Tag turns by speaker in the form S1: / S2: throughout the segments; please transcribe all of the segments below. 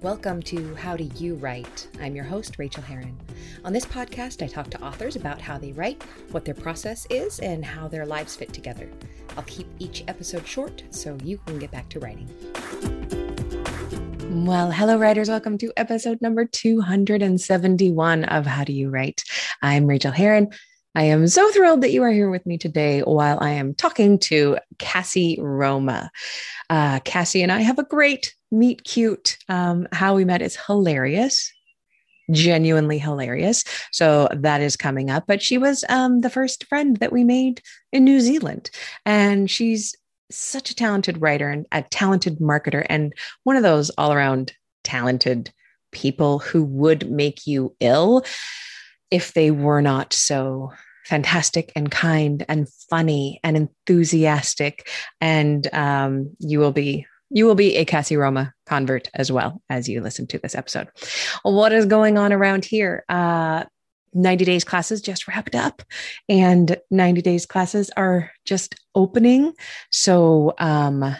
S1: Welcome to How Do You Write? I'm your host, Rachael Herron. On this podcast, I talk to authors about how they write, what their process is, and how their lives fit together. I'll keep each episode short so you can get back to writing. Well, hello, writers. Welcome to episode number 271 of How Do You Write? I'm Rachael Herron. I am so thrilled that you are here with me today while I am talking to Cassie Roma. Uh, Cassie and I have a great meet cute. Um, how we met is hilarious, genuinely hilarious. So that is coming up. But she was um, the first friend that we made in New Zealand. And she's such a talented writer and a talented marketer and one of those all around talented people who would make you ill if they were not so fantastic and kind and funny and enthusiastic. And um, you will be you will be a Cassie Roma convert as well as you listen to this episode. What is going on around here? Uh, 90 days classes just wrapped up and 90 days classes are just opening. So, um,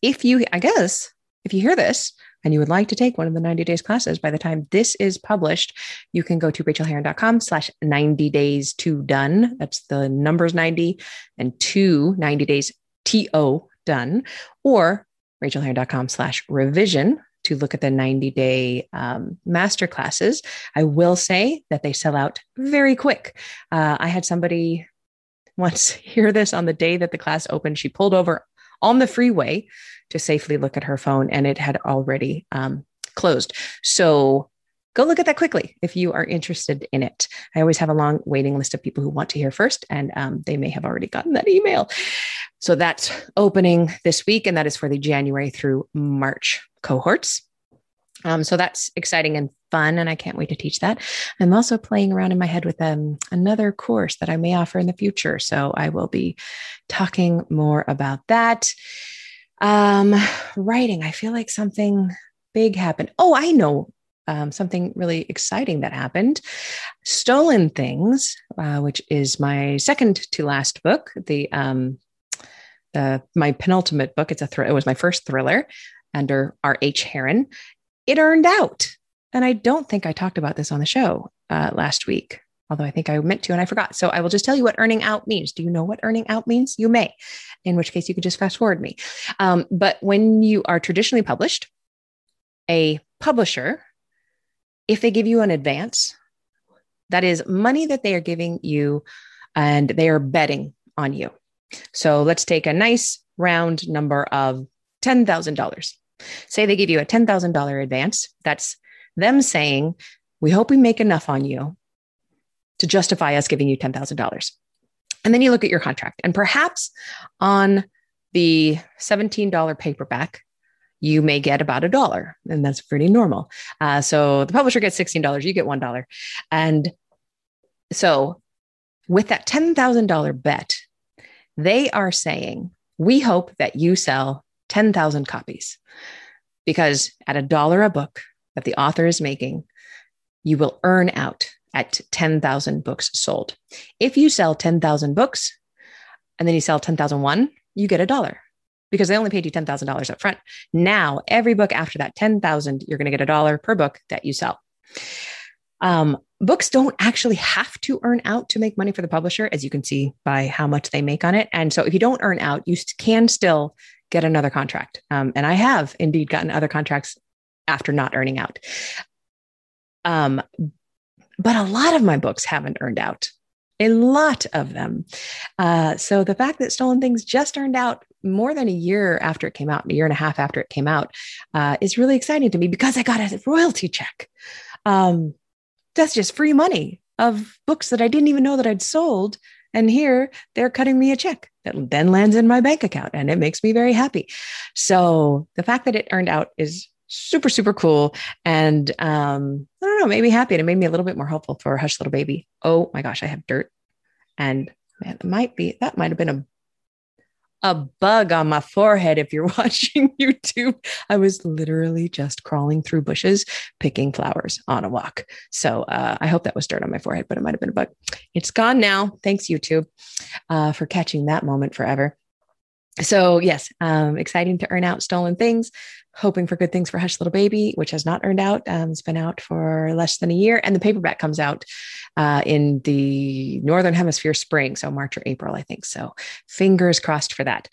S1: if you, I guess, if you hear this and you would like to take one of the 90 days classes by the time this is published, you can go to rachaelherron.com slash 90 days to done. That's the numbers 90 and two 90 days TO done, or rachaelherron.com slash revision to look at the 90 day um, master classes. I will say that they sell out very quick. Uh, I had somebody once hear this on the day that the class opened. She pulled over on the freeway to safely look at her phone and it had already um, closed. So go look at that quickly if you are interested in it. I always have a long waiting list of people who want to hear first, and um, they may have already gotten that email. So that's opening this week, and that is for the January through March cohorts. Um, so that's exciting and fun, and I can't wait to teach that. I'm also playing around in my head with um, another course that I may offer in the future. So I will be talking more about that. Um, writing, I feel like something big happened. Oh, I know um, something really exciting that happened. Stolen Things, uh, which is my second to last book, the um, the my penultimate book. It's a thr- it was my first thriller under R. H. Herron. It earned out, and I don't think I talked about this on the show uh, last week. Although I think I meant to and I forgot. So I will just tell you what earning out means. Do you know what earning out means? You may, in which case you could just fast forward me. Um, but when you are traditionally published, a publisher if they give you an advance, that is money that they are giving you and they are betting on you. So let's take a nice round number of $10,000. Say they give you a $10,000 advance. That's them saying, We hope we make enough on you to justify us giving you $10,000. And then you look at your contract, and perhaps on the $17 paperback, you may get about a dollar, and that's pretty normal. Uh, so the publisher gets $16, you get $1. And so with that $10,000 bet, they are saying, we hope that you sell 10,000 copies because at a dollar a book that the author is making, you will earn out at 10,000 books sold. If you sell 10,000 books and then you sell 10,001, you get a dollar because they only paid you $10,000 up front. Now, every book after that 10,000, you're going to get a dollar per book that you sell. Um, books don't actually have to earn out to make money for the publisher, as you can see by how much they make on it. And so if you don't earn out, you can still get another contract. Um, and I have indeed gotten other contracts after not earning out. Um, but a lot of my books haven't earned out a lot of them. Uh, so the fact that Stolen Things just earned out more than a year after it came out, a year and a half after it came out, uh, is really exciting to me because I got a royalty check. Um, that's just free money of books that I didn't even know that I'd sold. And here they're cutting me a check that then lands in my bank account and it makes me very happy. So the fact that it earned out is super, super cool. And um, I don't know, maybe happy. And it made me a little bit more hopeful for Hush Little Baby. Oh my gosh, I have dirt. And man, it might be, that might have been a a bug on my forehead if you're watching YouTube. I was literally just crawling through bushes, picking flowers on a walk. So uh, I hope that was dirt on my forehead, but it might have been a bug. It's gone now. Thanks, YouTube, uh, for catching that moment forever. So yes, um, exciting to earn out stolen things. Hoping for good things for Hush Little Baby, which has not earned out. Um, it's been out for less than a year, and the paperback comes out uh, in the Northern Hemisphere spring, so March or April, I think. So fingers crossed for that.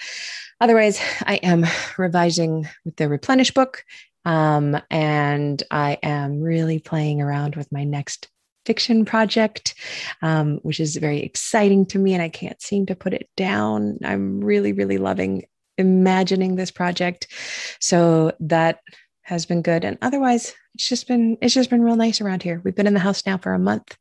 S1: Otherwise, I am revising with the Replenish book, um, and I am really playing around with my next fiction project, um, which is very exciting to me, and I can't seem to put it down. I'm really, really loving imagining this project. So that has been good. And otherwise, it's just been it's just been real nice around here. We've been in the house now for a month,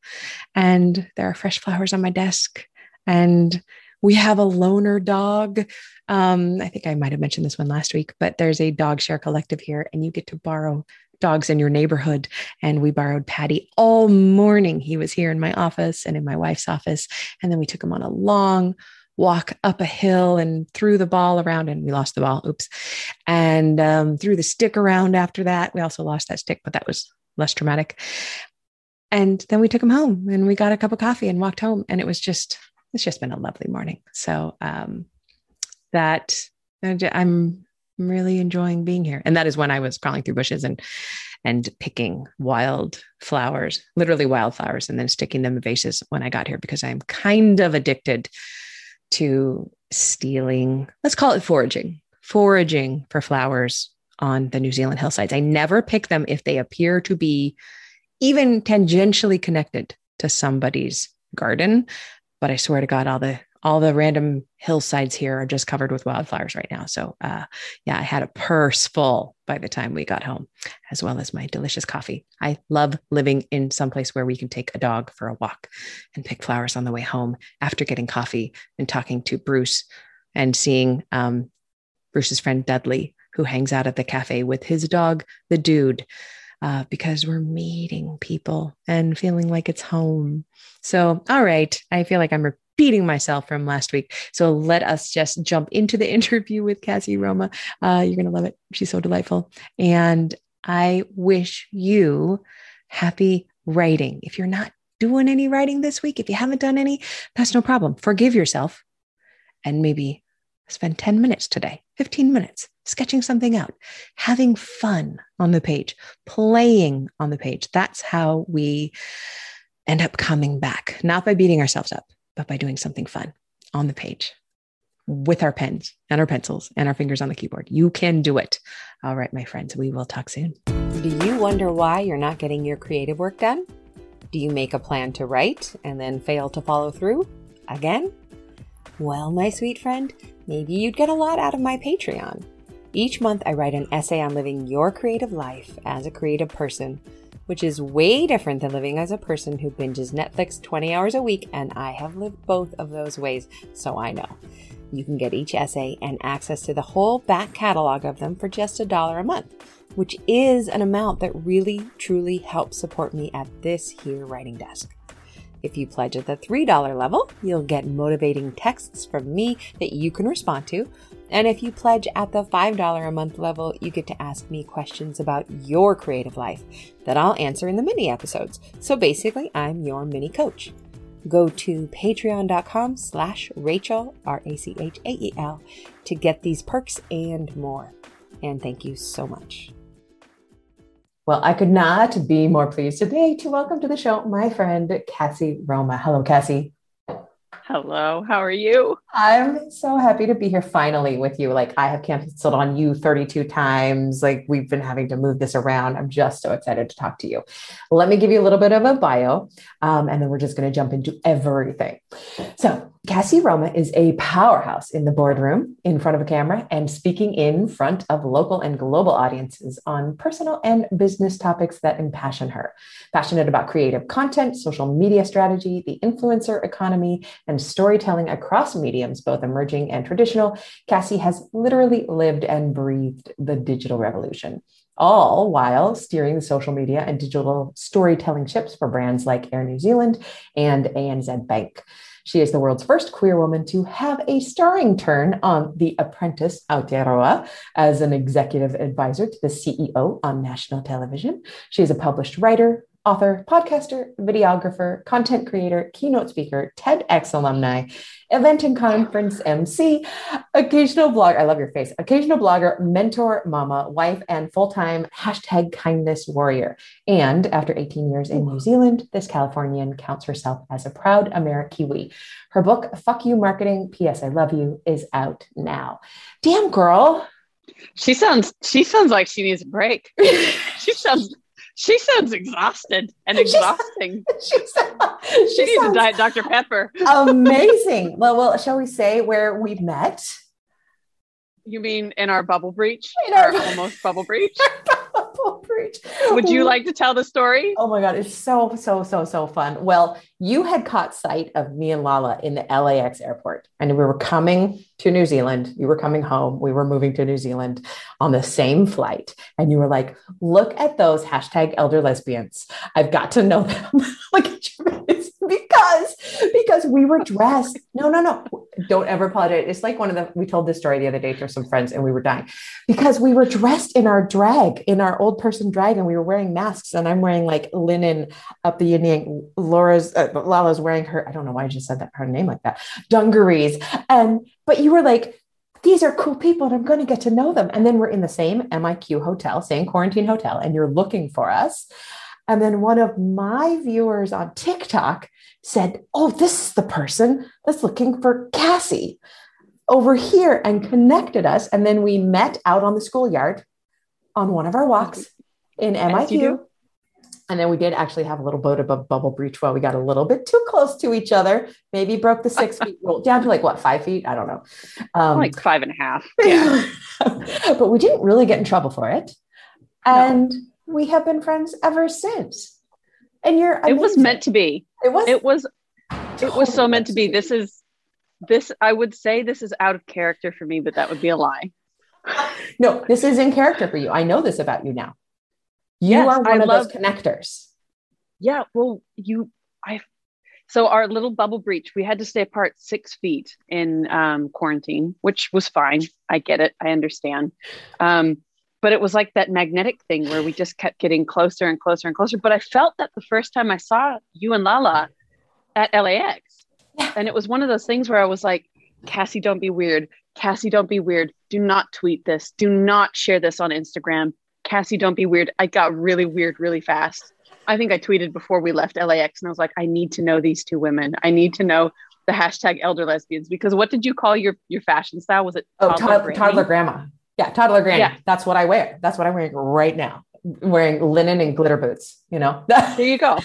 S1: and there are fresh flowers on my desk, and we have a loaner dog. Um, I think I might have mentioned this one last week, but there's a dog share collective here, and you get to borrow dogs in your neighborhood. And we borrowed Patty all morning. He was here in my office and in my wife's office. And then we took him on a long walk up a hill and threw the ball around and we lost the ball. Oops. And um, threw the stick around after that. We also lost that stick, but that was less traumatic. And then we took him home and we got a cup of coffee and walked home. And it was just, it's just been a lovely morning. So um, that I'm I'm really enjoying being here. And that is when I was crawling through bushes and and picking wild flowers, literally wildflowers, and then sticking them in vases when I got here because I'm kind of addicted to stealing, let's call it foraging, foraging for flowers on the New Zealand hillsides. I never pick them if they appear to be even tangentially connected to somebody's garden. But I swear to God, all the all the random hillsides here are just covered with wildflowers right now. So, uh, yeah, I had a purse full by the time we got home, as well as my delicious coffee. I love living in some place where we can take a dog for a walk and pick flowers on the way home after getting coffee and talking to Bruce and seeing um, Bruce's friend Dudley, who hangs out at the cafe with his dog, the dude. Uh, because we're meeting people and feeling like it's home. So, all right, I feel like I'm beating myself from last week. So let us just jump into the interview with Cassie Roma. Uh, you're going to love it. She's so delightful. And I wish you happy writing. If you're not doing any writing this week, if you haven't done any, that's no problem. Forgive yourself and maybe spend 10 minutes today, 15 minutes sketching something out, having fun on the page, playing on the page. That's how we end up coming back, not by beating ourselves up, but by doing something fun on the page with our pens and our pencils and our fingers on the keyboard. You can do it. All right, my friends, we will talk soon. Do you wonder why you're not getting your creative work done? Do you make a plan to write and then fail to follow through again? Well, my sweet friend, maybe you'd get a lot out of my Patreon. Each month, I write an essay on living your creative life as a creative person which is way different than living as a person who binges Netflix 20 hours a week, and I have lived both of those ways, so I know. You can get each essay and access to the whole back catalog of them for just a dollar a month, which is an amount that really truly helps support me at this here writing desk. If you pledge at the $3 level, you'll get motivating texts from me that you can respond to. And if you pledge at the $5 a month level, you get to ask me questions about your creative life that I'll answer in the mini episodes. So basically, I'm your mini coach. Go to patreon.com slash Rachael, R-A-C-H-A-E-L, to get these perks and more. And thank you so much. Well, I could not be more pleased today to welcome to the show my friend Cassie Roma. Hello, Cassie.
S2: Hello, how are you?
S1: I'm so happy to be here finally with you. Like, I have canceled on you 32 times. Like, we've been having to move this around. I'm just so excited to talk to you. Let me give you a little bit of a bio, um, and then we're just going to jump into everything. So, Cassie Roma is a powerhouse in the boardroom, in front of a camera, and speaking in front of local and global audiences on personal and business topics that impassion her. Passionate about creative content, social media strategy, the influencer economy, and storytelling across mediums, both emerging and traditional, Cassie has literally lived and breathed the digital revolution all while steering the social media and digital storytelling ships for brands like Air New Zealand and ANZ Bank. She is the world's first queer woman to have a starring turn on The Apprentice Aotearoa as an executive advisor to the CEO on national television. She is a published writer, author, podcaster, videographer, content creator, keynote speaker, TEDx alumni, event and conference MC, occasional blogger. I love your face. Occasional blogger, mentor, mama, wife, and full time hashtag kindness warrior. And after 18 years in New Zealand, this Californian counts herself as a proud Amerikiwi. Her book, Fuck You Marketing, P.S. I Love You, is out now. Damn, girl.
S2: She sounds she sounds like she needs a break. she sounds she sounds exhausted and exhausting. she, she, she needs a diet Dr. Pepper.
S1: amazing. Well, well, shall we say where we met?
S2: You mean in our bubble breach? In our, our almost bubble breach? breach. Would you like to tell the story?
S1: Oh my God, it's so, so, so, so fun. Well, you had caught sight of me and Lala in the LAX airport, and we were coming to New Zealand. You were coming home. We were moving to New Zealand on the same flight. And you were like, look at those hashtag elder lesbians. I've got to know them. look because because we were dressed. No, no, no. Don't ever apologize. It's like one of the we told this story the other day to some friends and we were dying because we were dressed in our drag, in our old person drag, and we were wearing masks. And I'm wearing like linen up the yin yang. Laura's uh, Lala's wearing her, I don't know why I just said that her name like that, dungarees. And but you were like, these are cool people and I'm going to get to know them. And then we're in the same MIQ hotel, same quarantine hotel, and you're looking for us. And then one of my viewers on TikTok said, Oh, this is the person that's looking for Cassie over here and connected us. And then we met out on the schoolyard on one of our walks in MIQ. And then we did actually have a little boat above bubble breach while we got a little bit too close to each other, maybe broke the six feet rule down to like what, five feet? I don't know.
S2: Um, like five and a half. Yeah.
S1: but we didn't really get in trouble for it. And no we have been friends ever since. And you're
S2: amazing. it was meant to be. It was it was it was so meant to be. This is this I would say this is out of character for me, but that would be a lie.
S1: No, this is in character for you. I know this about you now. You yes, are one I of love, those connectors.
S2: Yeah, well, you I so our little bubble breach, we had to stay apart six feet in um, quarantine, which was fine. I get it. I understand. Um, but it was like that magnetic thing where we just kept getting closer and closer and closer. But I felt that the first time I saw you and Lala at LAX. And it was one of those things where I was like, Cassie, don't be weird. Cassie, don't be weird. Do not tweet this. Do not share this on Instagram. Cassie, don't be weird. I got really weird really fast. I think I tweeted before we left LAX and I was like, I need to know these two women. I need to know the hashtag elder lesbians because what did you call your your fashion style? Was it
S1: oh, toddler, toddler grandma? Yeah, toddler granny. Yeah. That's what I wear. That's what I'm wearing right now. I'm wearing linen and glitter boots, you know.
S2: there you go.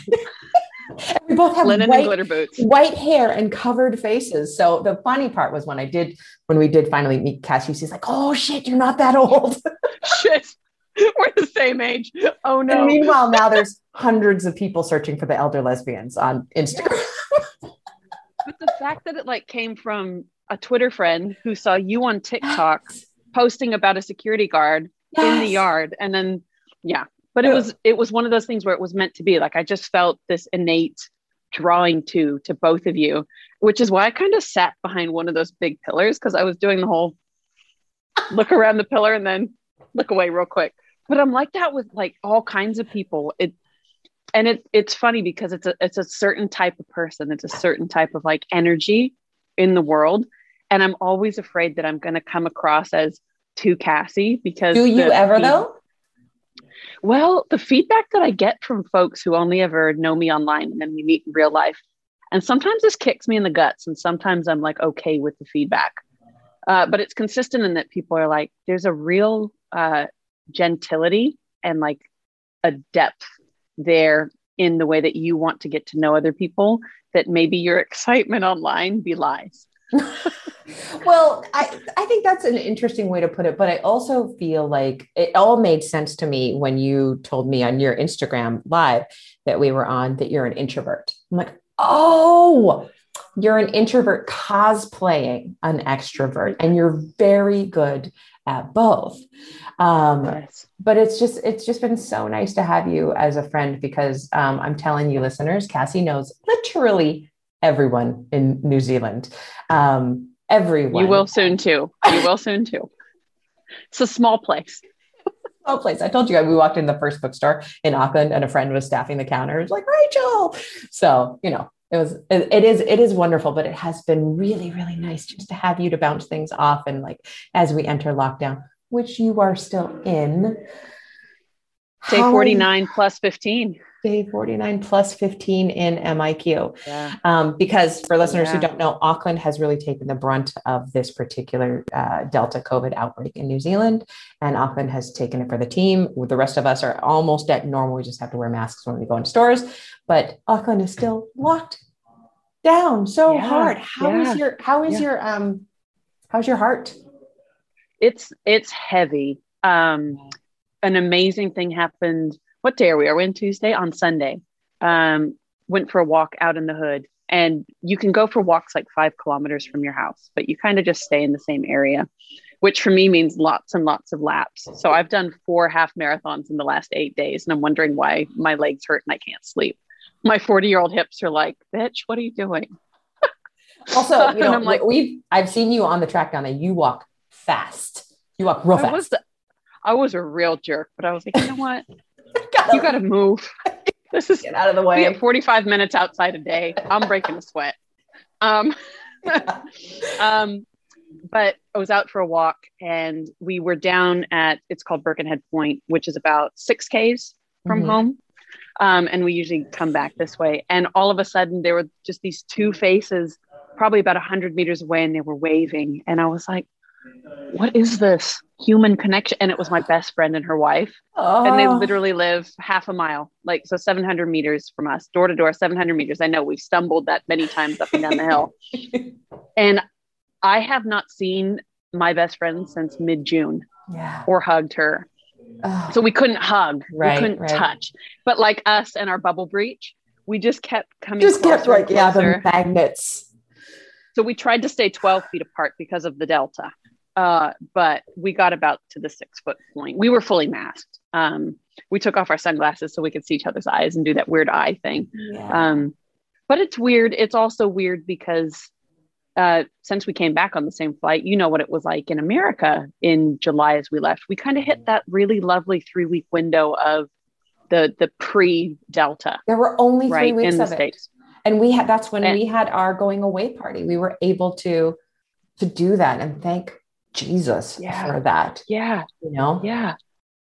S1: we both have linen white, and glitter boots, white hair and covered faces. So the funny part was when I did, when we did finally meet Cassie, she's like, "Oh shit, you're not that old."
S2: shit, we're the same age. Oh no.
S1: And meanwhile, now there's hundreds of people searching for the elder lesbians on Instagram.
S2: but the fact that it like came from a Twitter friend who saw you on TikTok posting about a security guard yes. in the yard. And then yeah but it was it was one of those things where it was meant to be. Like i just felt this innate drawing to to both of you which is why i kind of sat behind one of those big pillars because i was doing the whole look around the pillar and then look away real quick. But i'm like that with like all kinds of people. It and it it's funny because it's a it's a certain type of person. It's a certain type of like energy in the world and I'm always afraid that I'm going to come across as too Cassie because.
S1: Do you ever though?
S2: Well, the feedback that I get from folks who only ever know me online and then we meet in real life, and sometimes this kicks me in the guts, and sometimes I'm like okay with the feedback. Uh, but it's consistent in that people are like, there's a real uh, gentility and like a depth there in the way that you want to get to know other people that maybe your excitement online belies.
S1: well, I, I think that's an interesting way to put it, but I also feel like it all made sense to me when you told me on your Instagram live that we were on that you're an introvert. I'm like, oh, you're an introvert cosplaying an extrovert, and you're very good at both. Um. But it's just it's just been so nice to have you as a friend because um, I'm telling you, listeners, Cassie knows literally everyone in New Zealand. Um, everyone.
S2: You will soon too. You will soon too. It's a small place.
S1: small place. I told you we walked in the first bookstore in Auckland and a friend was staffing the counter. It was like, Rachael. So, you know, it was it, it is it is wonderful, but it has been really, really nice just to have you to bounce things off and like as we enter lockdown, which you are still in.
S2: Day 49 plus 15
S1: day 49 plus 15 in MIQ. Yeah. Um, because for listeners yeah. who don't know, Auckland has really taken the brunt of this particular uh, Delta COVID outbreak in New Zealand, and Auckland has taken it for the team. The rest of us are almost at normal. We just have to wear masks when we go into stores, but Auckland is still locked down so yeah. hard. How is your how is your um how's your heart?
S2: It's it's heavy. Um, an amazing thing happened what day are we? Are we on Tuesday? On Sunday. Um, went for a walk out in the hood. And you can go for walks like five kilometers from your house, but you kind of just stay in the same area, which for me means lots and lots of laps. So I've done four half marathons in the last eight days, and I'm wondering why my legs hurt and I can't sleep. My 40 year old hips are like, bitch, what are you doing?
S1: Also, you know, I'm like, we've I've seen you on the track down there. You walk fast. You walk real fast.
S2: I was, I was a real jerk, but I was like, you know what? gotta, you got to move.
S1: This is get out of the way.
S2: We have 45 minutes outside a day. I'm breaking a sweat. Um, um, but I was out for a walk and we were down at it's called Birkenhead Point, which is about six Ks from mm-hmm. home. Um, and we usually come back this way. And all of a sudden, there were just these two faces, probably about 100 meters away, and they were waving. And I was like, what is this human connection? And it was my best friend and her wife. Oh. And they oh. literally live half a mile, like so 700 meters from us, door to door, 700 meters. I know we've stumbled that many times up and down the hill. and I have not seen my best friend since mid June
S1: yeah.
S2: or hugged her. Oh. So we couldn't hug, right, we couldn't right. touch. But like us and our bubble breach, we just kept coming.
S1: Just kept like, yeah, the magnets.
S2: So we tried to stay 12 feet apart because of the delta. Uh, but we got about to the six foot point. We were fully masked. Um, we took off our sunglasses so we could see each other's eyes and do that weird eye thing. Yeah. Um, but it's weird. It's also weird because uh, since we came back on the same flight, you know what it was like in America in July as we left. We kind of hit that really lovely three week window of the the pre Delta.
S1: There were only three right, weeks in the States. It. And we had that's when and, we had our going away party. We were able to to do that and thank Jesus yeah. for that.
S2: Yeah.
S1: You know?
S2: Yeah.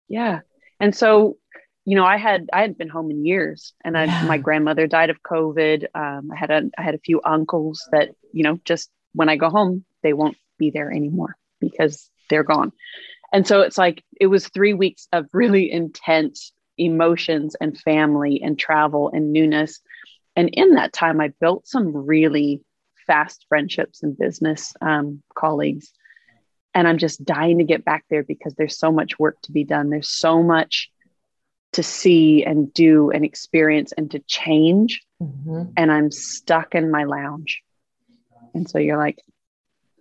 S2: Yeah. And so, you know, I had I hadn't been home in years and I, yeah. my grandmother died of COVID. Um, I had a I had a few uncles that, you know, just when I go home, they won't be there anymore because they're gone. And so it's like it was three weeks of really intense emotions and family and travel and newness. And in that time, I built some really fast friendships and business um, colleagues and i'm just dying to get back there because there's so much work to be done there's so much to see and do and experience and to change mm-hmm. and i'm stuck in my lounge and so you're like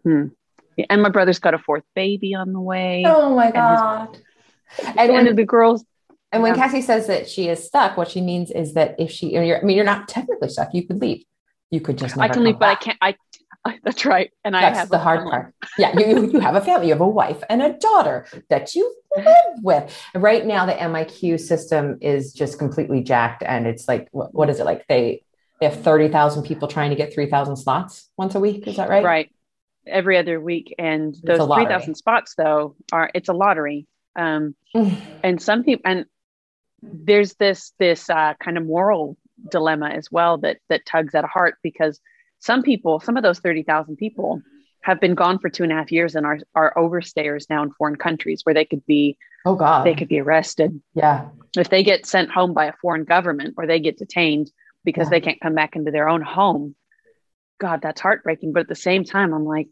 S2: hmm and my brother's got a fourth baby on the way
S1: oh my god and,
S2: his, and one of the girls
S1: and when Cassie says that she is stuck, what she means is that if she, I mean, you're not technically stuck. You could leave. You could just.
S2: I can leave, back. but I can't. I That's right. And
S1: That's
S2: I have
S1: the hard family. part. Yeah, you, you have a family, you have a wife and a daughter that you live with. Right now, the MIQ system is just completely jacked. And it's like, what, what is it like? They, they have 30,000 people trying to get 3,000 slots once a week. Is that right?
S2: Right. Every other week. And those 3,000 spots, though, are it's a lottery. Um, and some people, and there's this, this uh, kind of moral dilemma as well that, that tugs at heart because some people, some of those 30,000 people have been gone for two and a half years and are, are overstayers now in foreign countries where they could be,
S1: oh God,
S2: they could be arrested.
S1: Yeah.
S2: If they get sent home by a foreign government or they get detained because yeah. they can't come back into their own home, God, that's heartbreaking. But at the same time, I'm like,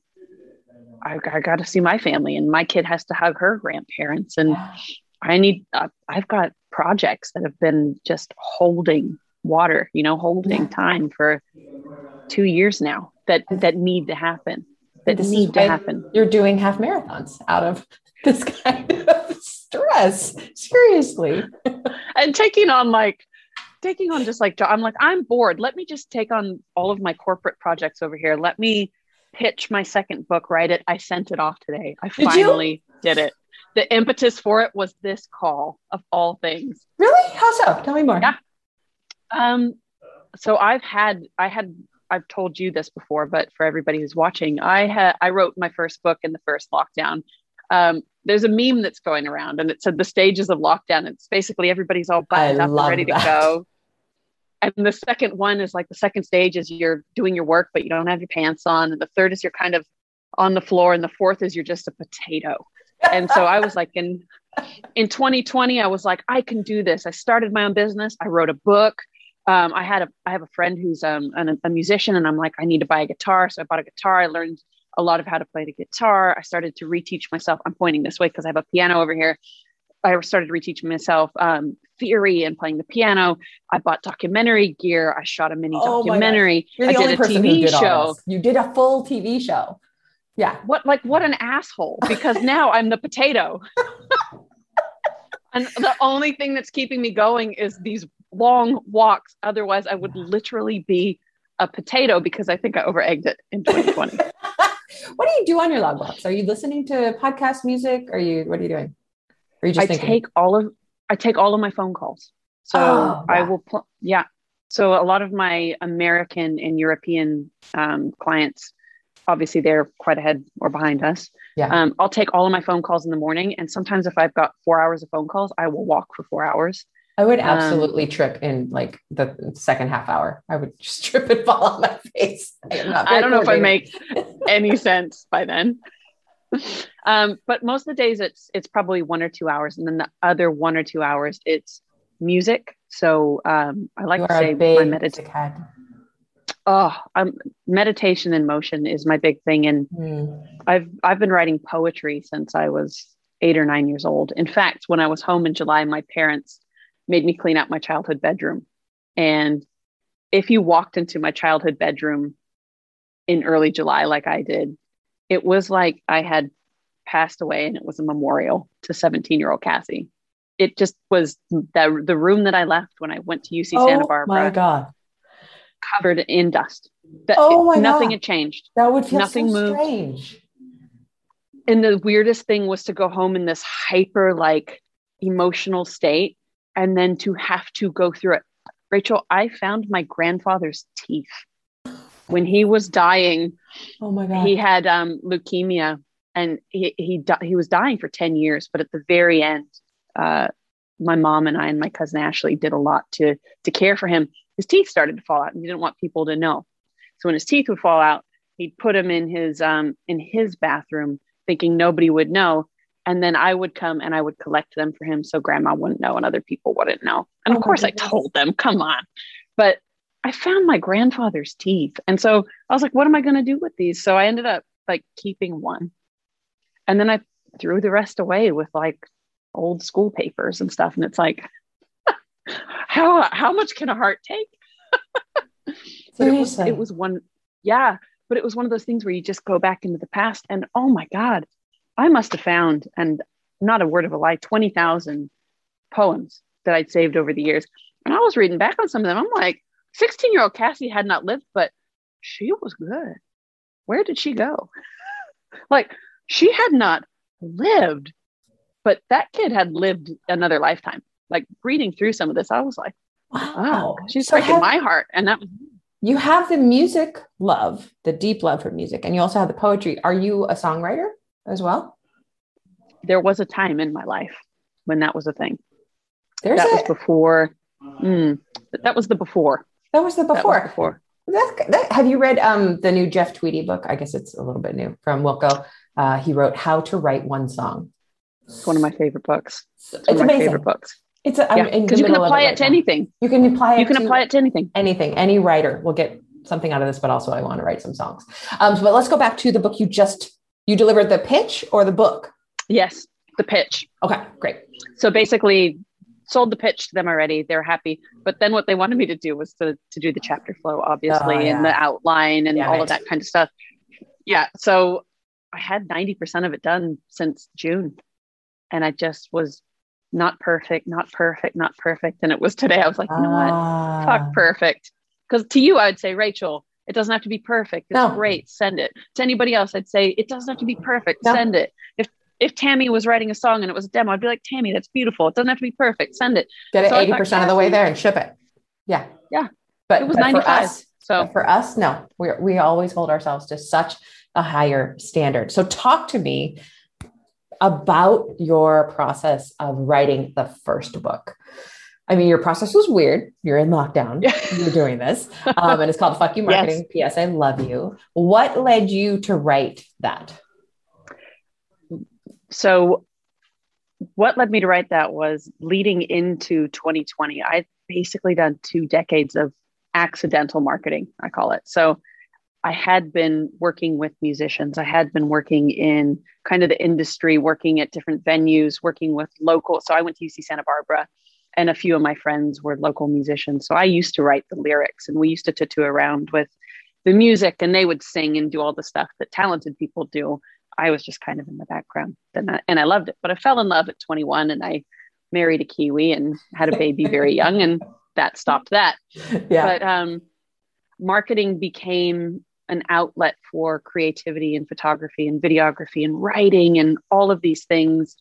S2: I, I got to see my family and my kid has to hug her grandparents. And yeah. I need, uh, I've got projects that have been just holding water, you know, holding time for two years now that that need to happen. That this need to happen.
S1: You're doing half marathons out of this kind of stress. Seriously.
S2: and taking on like taking on just like I'm like, I'm bored. Let me just take on all of my corporate projects over here. Let me pitch my second book, write it. I sent it off today. I did finally you? did it. the impetus for it was this call of all things.
S1: Really? How so? Tell me more.
S2: Yeah. Um, so I've had, I had, I've told you this before, but for everybody who's watching, I had, I wrote my first book in the first lockdown. Um, there's a meme that's going around and it said the stages of lockdown. It's basically everybody's all buttoned
S1: I
S2: up and ready
S1: that.
S2: to go. And the second one is like the second stage is you're doing your work, but you don't have your pants on. And the third is you're kind of on the floor. And the fourth is you're just a potato. And so I was like, in in 2020, I was like, I can do this. I started my own business. I wrote a book. Um, I had a I have a friend who's um, an, a musician, and I'm like, I need to buy a guitar. So I bought a guitar. I learned a lot of how to play the guitar. I started to reteach myself. I'm pointing this way because I have a piano over here. I started reteaching myself um, theory and playing the piano. I bought documentary gear. I shot a mini
S1: Oh
S2: documentary.
S1: You're the
S2: I
S1: only
S2: did a
S1: person who
S2: TV
S1: did
S2: show.
S1: You did a full TV show. Yeah.
S2: What like what an asshole? Because now I'm the potato. and the only thing that's keeping me going is these long walks. Otherwise, I would literally be a potato because I think I over egged it in 2020.
S1: what do you do on your log walks? Are you listening to podcast music? Are you what are you doing? Are you just
S2: I
S1: thinking?
S2: take all of I take all of my phone calls. So
S1: Oh,
S2: I will pl- yeah. So a lot of my American and European um, clients, obviously they're quite ahead or behind us.
S1: Yeah.
S2: Um, I'll take all of my phone calls in the morning, and sometimes if I've got four hours of phone calls, I will walk for four hours.
S1: I would
S2: Um,
S1: absolutely trip in like the second half hour. I would just trip and fall on my face. I,
S2: I don't know if I make any sense by then. Um, but most of the days it's it's probably one or two hours, and then the other one or two hours it's music. So um, I like
S1: You
S2: to say my
S1: big
S2: medit-
S1: music head.
S2: oh, um, meditation and motion is my big thing, and
S1: Hmm.
S2: I've I've been writing poetry since I was eight or nine years old. In fact, when I was home in July, my parents made me clean out my childhood bedroom, and if you walked into my childhood bedroom in early July, like I did, it was like I had passed away, and it was a memorial to seventeen-year-old Cassie. It just was the the room that I left when I went to UC oh Santa
S1: Oh
S2: Barbara
S1: my god,
S2: covered in dust.
S1: Oh my
S2: nothing
S1: God.
S2: had changed.
S1: that would feel
S2: Nothing
S1: so
S2: moved.
S1: strange.
S2: And the weirdest thing was to go home in this hyper like emotional state and then to have to go through it. Rachael, I found my grandfather's teeth. When he was dying,
S1: Oh my god.
S2: he had um, leukemia and he he, di- he was dying for 10 years but at the very end uh, my mom and i and my cousin ashley did a lot to to care for him his teeth started to fall out and he didn't want people to know so when his teeth would fall out he'd put them in his um in his bathroom thinking nobody would know and then i would come and i would collect them for him so grandma wouldn't know and other people wouldn't know and
S1: Oh
S2: of
S1: my
S2: course i told them come on but I found my grandfather's teeth. And so I was like, what am I going to do with these? So I ended up like keeping one. And then I threw the rest away with like old school papers and stuff. And it's like, how, how much can a heart take? But it was, it was one, yeah, but it was one of those things where you just go back into the past and oh my God, I must have found, and not a word of a lie, 20,000 poems that I'd saved over the years. And I was reading back on some of them. I'm like, 16 year old Cassie had not lived, but she was good. Where did she go? like, she had not lived, but that kid had lived another lifetime. Like, reading through some of this, I was like,
S1: wow.
S2: oh, she's
S1: So
S2: breaking
S1: have-
S2: my heart. And that was
S1: You have the music love, the deep love for music, and you also have the poetry. Are you a songwriter as well?
S2: there was a time in my life when that was a thing.
S1: There's
S2: that
S1: a,
S2: was before. Mm, that was the before.
S1: that was the
S2: That was
S1: before.
S2: before.
S1: That, that, have you read um, the new Jeff Tweedy book? I guess it's a little bit new from Wilco. Uh, he wrote How to Write One Song.
S2: It's one of my favorite books.
S1: It's,
S2: It's one of my
S1: amazing.
S2: favorite books.
S1: It's a, I'm
S2: Yeah, because you can apply it
S1: right
S2: to
S1: now.
S2: anything.
S1: You can apply it.
S2: You can
S1: to
S2: apply it to anything.
S1: anything. Any writer will get something out of this, but also I want to write some songs. Um, but let's go back to the book you just you delivered the pitch or the book.
S2: Yes, the pitch.
S1: Okay, great.
S2: So basically, sold the pitch to them already. They're happy. But then what they wanted me to do was to to do the chapter flow, obviously,
S1: Oh, yeah.
S2: and the outline and
S1: Damn
S2: all of that kind of stuff. Yeah. So I had ninety percent of it done since June, and I just was not perfect, not perfect, not perfect. And it was today. I was like, you know what?
S1: Ah.
S2: fuck perfect. Because to you, I would say, Rachael, it doesn't have to be perfect. It's
S1: No.
S2: great. Send it. To anybody else, I'd say, it doesn't have to be perfect.
S1: No.
S2: Send it. If if Tammy was writing a song and it was a demo, I'd be like, Tammy, that's beautiful. It doesn't have to be perfect. Send it.
S1: Get it so 80% of the way there and ship it. Yeah.
S2: Yeah.
S1: But it was but 95. So for us, no, we we always hold ourselves to such a higher standard. So talk to me about your process of writing the first book. I mean, your process was weird. You're in lockdown. You're doing this. Um, and it's called Fuck You Marketing. Yes. P.S. I love you. What led you to write that?
S2: So, what led me to write that was leading into 2020. I've basically done two decades of accidental marketing, I call it. So, I had been working with musicians. I had been working in kind of the industry, working at different venues, working with local. So I went to UC Santa Barbara, and a few of my friends were local musicians. So I used to write the lyrics, and we used to tattoo around with the music, and they would sing and do all the stuff that talented people do. I was just kind of in the background, and I, and I loved it. But I fell in love at 21, and I married a Kiwi and had a baby very young, and that stopped that. Yeah. But um, marketing became an outlet for creativity and photography and videography and writing and all of these things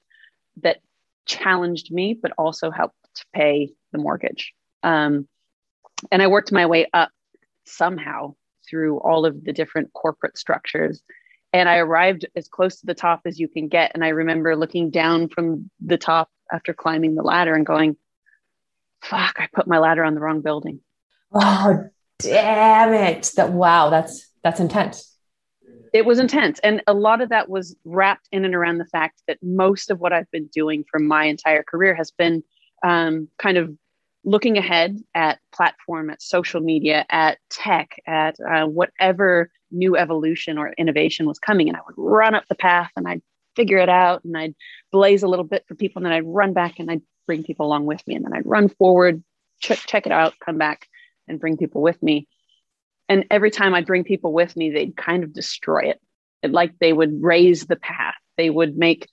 S2: that challenged me, but also helped to pay the mortgage. Um, and I worked my way up somehow through all of the different corporate structures. And I arrived as close to the top as you can get. And I remember looking down from the top after climbing the ladder and going, fuck, I put my ladder on the wrong building.
S1: Oh, damn it. That wow, that's that's intense.
S2: It was intense. And a lot of that was wrapped in and around the fact that most of what I've been doing for my entire career has been um, kind of looking ahead at platform, at social media, at tech, at uh, whatever new evolution or innovation was coming. And I would run up the path and I'd figure it out and I'd blaze a little bit for people and then I'd run back and I'd bring people along with me. And then I'd run forward, check, check it out, come back and bring people with me and every time I'd bring people with me, they'd kind of destroy it. it like they would raze the path. They would make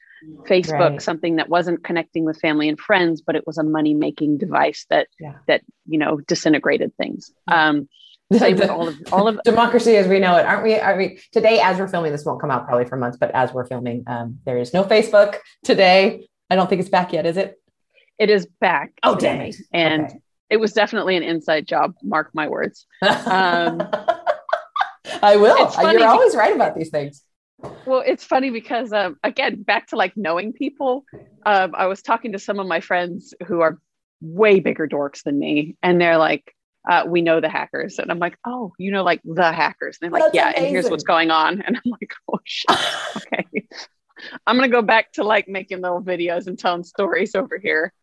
S2: Facebook right. something that wasn't connecting with family and friends, but it was a money making device that yeah. that you know disintegrated things. Um,
S1: all of all of democracy as we know it, aren't we? Are we today? As we're filming, this won't come out probably for months, but as we're filming, um, there is no Facebook today. I don't think it's back yet, is it?
S2: It is back.
S1: Oh, dang!
S2: And okay it was definitely an inside job. Mark my words. Um,
S1: I will. You're always right about these things.
S2: Well, it's funny because um, again, back to like knowing people. Um, I was talking to some of my friends who are way bigger dorks than me, and they're like, uh, "We know the hackers," and I'm like, "Oh, you know, like the hackers?" And they're like, That's "Yeah," amazing. and here's what's going on, and I'm like, "Oh shit, okay." I'm gonna go back to like making little videos and telling stories over here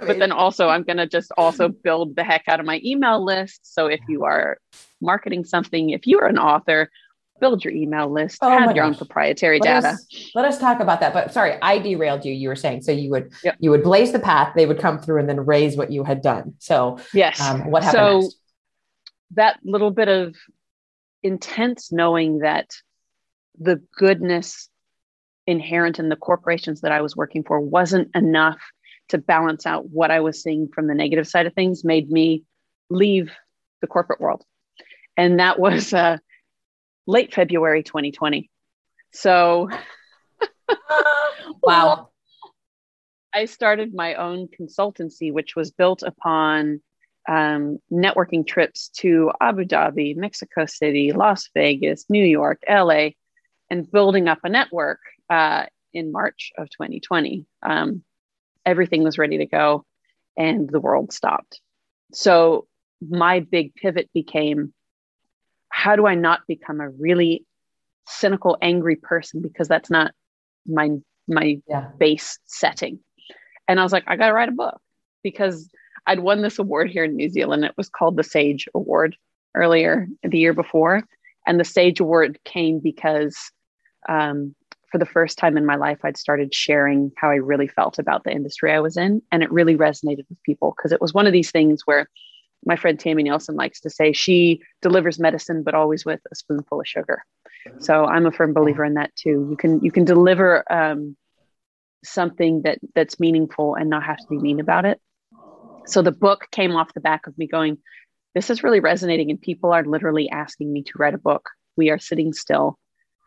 S2: but then also I'm going to just also build the heck out of my email list. So if you are marketing something, if you are an author, build your email list, oh have your gosh. own proprietary
S1: let
S2: data.
S1: Us, let us talk about that. But sorry, I derailed you. You were saying so you would yep. you would blaze the path, they would come through and then raze what you had done. So
S2: yes,
S1: um, what happened so next?
S2: that little bit of intense knowing that the goodness inherent in the corporations that I was working for wasn't enough to balance out what I was seeing from the negative side of things made me leave the corporate world. And that was uh, late February 2020. So,
S1: wow.
S2: I started my own consultancy, which was built upon um, networking trips to Abu Dhabi, Mexico City, Las Vegas, New York, LA, and building up a network uh, in March of 2020. Um, everything was ready to go and the world stopped. So my big pivot became how do I not become a really cynical, angry person because that's not my my yeah. base setting. And I was like, I gotta write a book because I'd won this award here in New Zealand. It was called the Sage Award earlier the year before. And the Sage Award came because um, for the first time in my life, I'd started sharing how I really felt about the industry I was in. And it really resonated with people because it was one of these things where my friend Tammy Nielsen likes to say she delivers medicine, but always with a spoonful of sugar. So I'm a firm believer in that too. You can you can deliver um, something that that's meaningful and not have to be mean about it. So the book came off the back of me going, this is really resonating, and people are literally asking me to write a book. We are sitting still.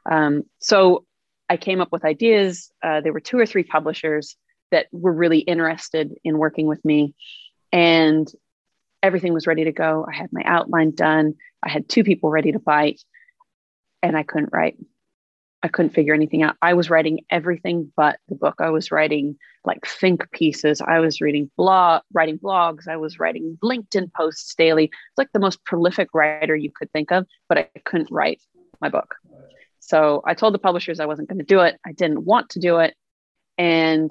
S2: Um, so I came up with ideas. Uh, there were two or three publishers that were really interested in working with me. And everything was ready to go. I had my outline done. I had two people ready to bite, and I couldn't write. I couldn't figure anything out. I was writing everything but the book. I was writing like think pieces. I was reading blog, writing blogs. I was writing LinkedIn posts daily. It's like the most prolific writer you could think of, but I couldn't write my book. So I told the publishers I wasn't going to do it. I didn't want to do it. And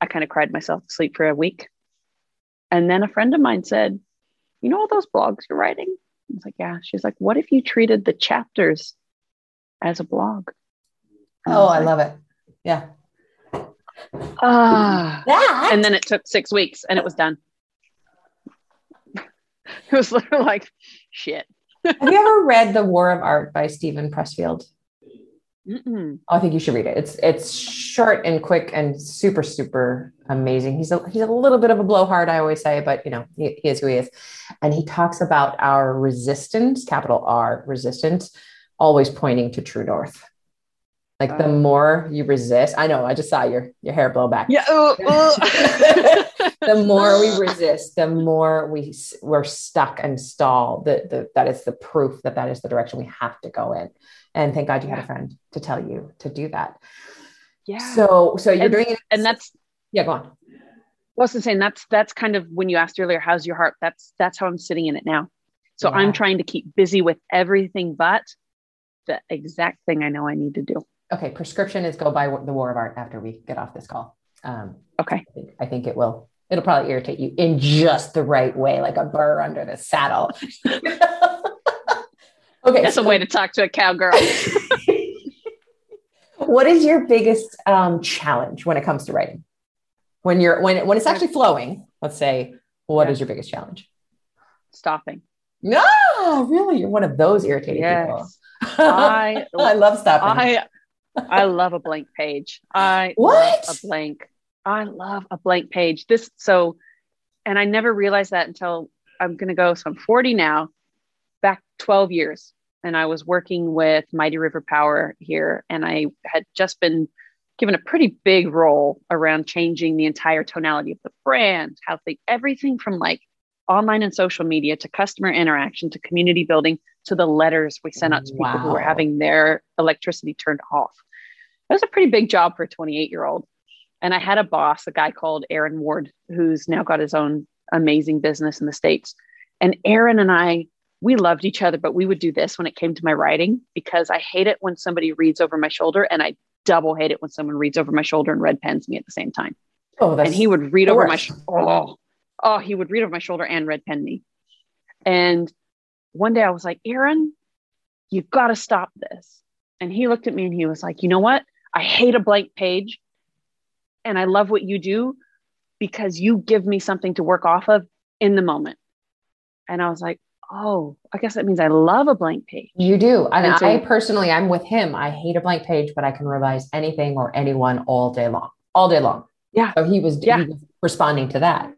S2: I kind of cried myself to sleep for a week. And then a friend of mine said, You know all those blogs you're writing? I was like, Yeah. She's like, What if you treated the chapters as a blog?
S1: oh, I love it. Yeah.
S2: Ah.
S1: That.
S2: And then it took six weeks and it was done. It was literally like, shit.
S1: Have you ever read The War of Art by Steven Pressfield?
S2: Mm-mm.
S1: Oh, I think you should read it. It's it's short and quick and super super amazing. He's a he's a little bit of a blowhard, I always say, but you know he, he is who he is, and he talks about our resistance, capital R resistance, always pointing to true north. Like the oh. more you resist, I know. I just saw your your hair blow back.
S2: Yeah. ooh, ooh.
S1: the more we resist, the more we we're stuck and stall. The, the that is the proof that that is the direction we have to go in. And thank God you had a friend to tell you to do that.
S2: yeah.
S1: So so you're
S2: And-
S1: doing it,
S2: and that's
S1: yeah. Go on.
S2: I was saying that's that's kind of when you asked earlier, how's your heart? That's that's how I'm sitting in it now. So
S1: Yeah.
S2: I'm trying to keep busy with everything but the exact thing I know I need to do.
S1: Okay, prescription is go buy the War of Art after we get off this call. Um,
S2: Okay.
S1: I think, I think it will. It'll probably irritate you in just the right way, like a burr under the saddle. okay,
S2: That's a way to talk to a cowgirl.
S1: what is your biggest um, challenge when it comes to writing? When you're when when it's actually flowing, let's say, what is
S2: Yeah.
S1: your biggest challenge?
S2: Stopping.
S1: No, really, you're one of those irritating
S2: Yes.
S1: people.
S2: I
S1: I love stopping.
S2: I I love a blank page. I
S1: What?
S2: a blank. I love a blank page. This so and I never realized that until I'm gonna go. So I'm 40 now, back 12 years. And I was working with Mighty River Power here, and I had just been given a pretty big role around changing the entire tonality of the brand, how they everything from like online and social media to customer interaction to community building to the letters we sent out to people who were having their electricity turned off. That was a pretty big job for a 28 year old. And I had a boss, a guy called Aaron Ward, who's now got his own amazing business in the States. And Aaron and I, we loved each other, but we would do this when it came to my writing because I hate it when somebody reads over my shoulder and I double hate it when someone reads over my shoulder and red pens me at the same time.
S1: oh, that's
S2: and he would read over my
S1: worst.
S2: sh- oh, oh, he would read over my shoulder and red pen me. And one day I was like, Aaron, you've got to stop this. And he looked at me and he was like, you know what? I hate a blank page. And I love what you do because you give me something to work off of in the moment. And I was like, oh, I guess that means I love a blank page.
S1: You do. And,
S2: And so-
S1: I personally, I'm with him. I hate a blank page, but I can revise anything or anyone all day long, all day long.
S2: Yeah.
S1: So he was,
S2: Yeah.
S1: he was responding to that.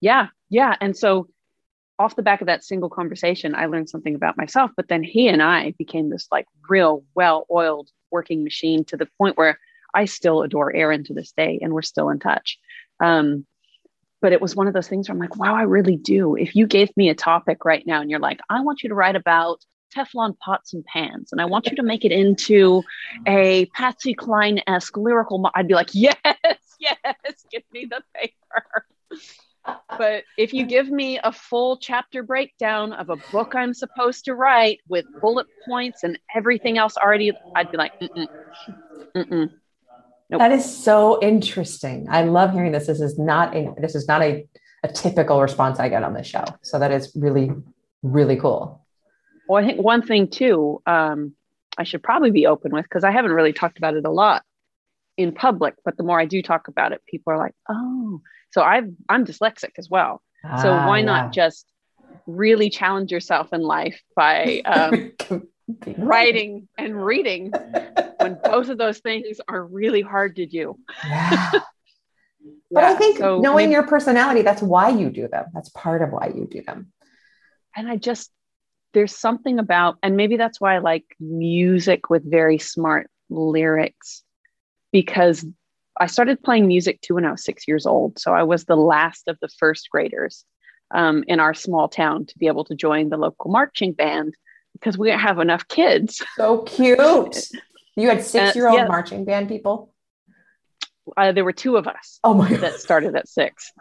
S2: Yeah. Yeah. And so off the back of that single conversation, I learned something about myself. But then he and I became this like real well oiled working machine to the point where I still adore Aaron to this day and we're still in touch. Um, but it was one of those things where I'm like, wow, I really do. If you gave me a topic right now and you're like, I want you to write about Teflon pots and pans, and I want you to make it into a Patsy Cline esque lyrical, mo-, I'd be like, yes, yes, give me the paper but if you give me a full chapter breakdown of a book I'm supposed to write with bullet points and everything else already, I'd be like, mm-mm, mm-mm. Nope.
S1: That is so interesting. I love hearing this. This is not a, this is not a, a typical response I get on this show. So that is really, really cool.
S2: Well, I think one thing too, um, I should probably be open with because I haven't really talked about it a lot in public. But the more I do talk about it, people are like, "Oh." So I've I'm dyslexic as well. So
S1: Ah,
S2: why
S1: yeah.
S2: not just really challenge yourself in life by um, writing and reading when both of those things are really hard to do.
S1: Yeah. But I think
S2: so
S1: knowing
S2: maybe-
S1: your personality, that's why you do them. That's part of why you do them.
S2: and I just there's something about and maybe that's why I like music with very smart lyrics because I started playing music too when I was six years old. So I was the last of the first graders um, in our small town to be able to join the local marching band because we didn't have enough kids.
S1: So cute. You had six year old marching band people?
S2: Uh, there were two of us
S1: oh my
S2: that started at six.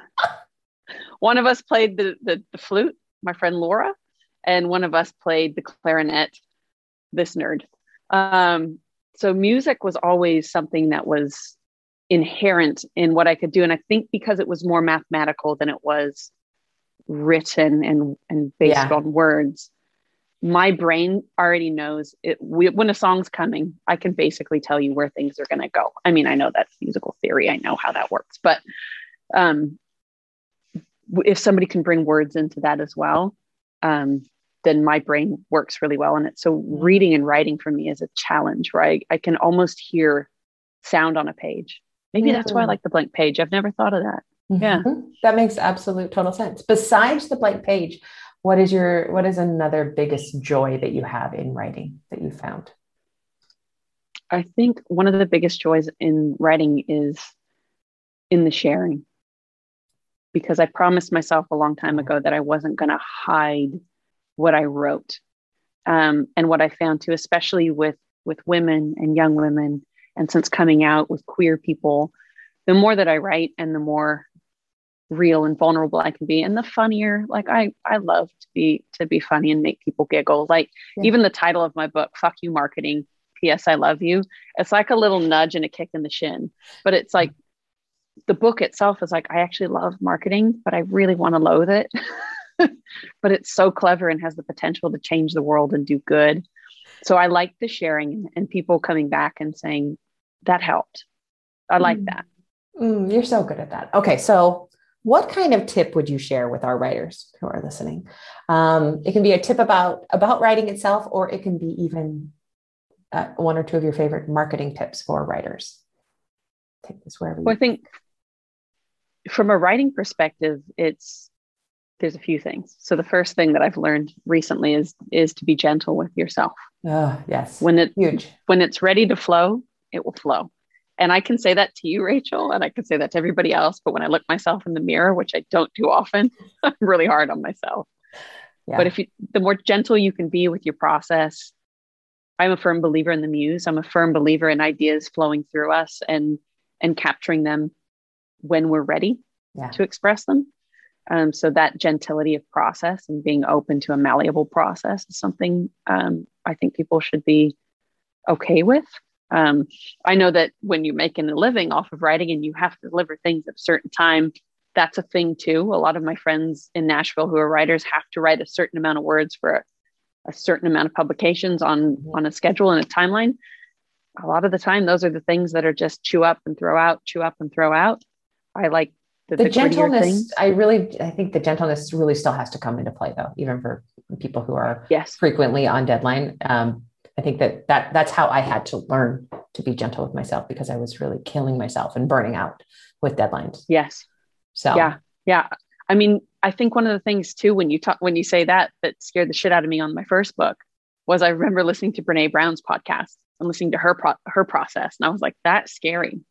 S2: one of us played the, the, the flute, my friend Laura, and one of us played the clarinet, this nerd. Um, so music was always something that was inherent in what I could do. And I think because it was more mathematical than it was written and, and based yeah. on words, my brain already knows it we, when a song's coming i can basically tell you where things are going to go. I mean i know that's musical theory i know how that works but um, if somebody can bring words into that as well um, then my brain works really well in it. So reading and writing for me is a challenge right i can almost hear sound on a page. Maybe that's why i like the blank page. I've never thought of that. Mm-hmm. yeah.
S1: That makes absolute total sense. Besides the blank page what is your what is another biggest joy that you have in writing that you found?
S2: I think one of the biggest joys in writing is in the sharing. Because i promised myself a long time ago that i wasn't going to hide what i wrote. Um, and what i found too especially with with women and young women and since coming out with queer people the more that i write and the more real and vulnerable I can be and the funnier like I I love to be to be funny and make people giggle like yeah. even the title of my book fuck you marketing ps I love you it's like a little nudge and a kick in the shin but it's like the book itself is like I actually love marketing but I really want to loathe it but it's so clever and has the potential to change the world and do good so I like the sharing and people coming back and saying that helped I like mm. that
S1: Mm, you're so good at that. Okay, so what kind of tip would you share with our writers who are listening? Um, it can be a tip about about writing itself or it can be even uh, one or two of your favorite marketing tips for writers.
S2: Take this wherever well, i think from a writing perspective it's there's a few things. So the first thing that i've learned recently is is to be gentle with yourself.
S1: Oh yes.
S2: When it huge. when it's ready to flow it will flow and I can say that to you, Rachael, and I can say that to everybody else. But when I look myself in the mirror, which I don't do often, I'm really hard on myself. Yeah. But if you, the more gentle you can be with your process, I'm a firm believer in the muse. I'm a firm believer in ideas flowing through us and and capturing them when we're ready yeah. to express them. Um, so that gentility of process and being open to a malleable process is something um, I think people should be okay with. Um, I know that when you're making a living off of writing and you have to deliver things at a certain time, that's a thing too. A lot of my friends in Nashville who are writers have to write a certain amount of words for a, a certain amount of publications on mm-hmm. on a schedule and a timeline. A lot of the time, those are the things that are just chew up and throw out, chew up and throw out. I like
S1: the, the, the gentleness. I really, I think the gentleness really still has to come into play, though, even for people who are
S2: yes
S1: frequently on deadline. Um, I think that that that's how I had to learn to be gentle with myself because I was really killing myself and burning out with deadlines.
S2: Yes.
S1: So
S2: yeah, yeah. I mean, I think one of the things too when you talk when you say that that scared the shit out of me on my first book was I remember listening to Brene Brown's podcast and listening to her pro- her process, and I was like, that's scary.